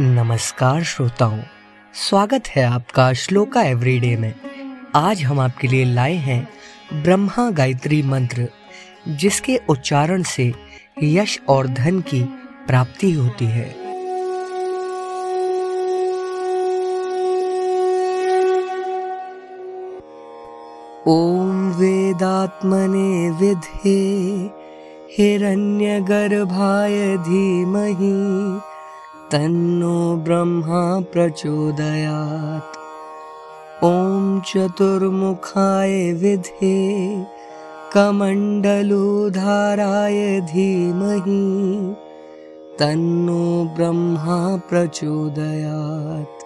नमस्कार श्रोताओं, स्वागत है आपका श्लोका एवरीडे में। आज हम आपके लिए लाए हैं ब्रह्मा गायत्री मंत्र, जिसके उच्चारण से यश और धन की प्राप्ति होती है। ओम वेदात्मने विधे, हिरण्यगर्भाय धीमहि तन्नो ब्रह्मा प्रचोदयात्। ॐ चतुर्मुखाय विधे कमण्डलुधाराय धीमहि तन्नो ब्रह्मा प्रचोदयात्।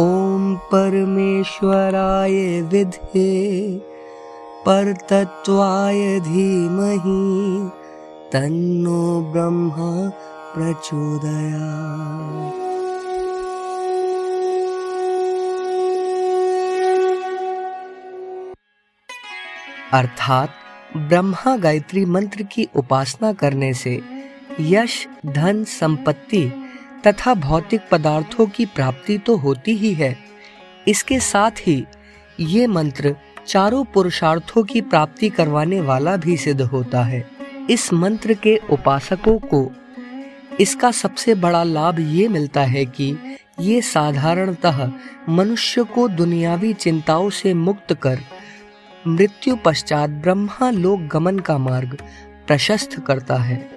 ॐ परमेश्वराय विधे परतत्त्वाय धीमहि तन्नो ब्रह्मा प्रचोदया। अर्थात ब्रह्मा गायत्री मंत्र की उपासना करने से यश, धन, संपत्ति तथा भौतिक पदार्थों की प्राप्ति तो होती ही है। इसके साथ ही ये मंत्र चारों पुरुषार्थों की प्राप्ति करवाने वाला भी सिद्ध होता है। इस मंत्र के उपासकों को इसका सबसे बड़ा लाभ ये मिलता है कि ये साधारणतः मनुष्य को दुनियावी चिंताओं से मुक्त कर, मृत्यु पश्चात ब्रह्मा लोक गमन का मार्ग प्रशस्त करता है।